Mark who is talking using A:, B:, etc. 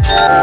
A: Yeah.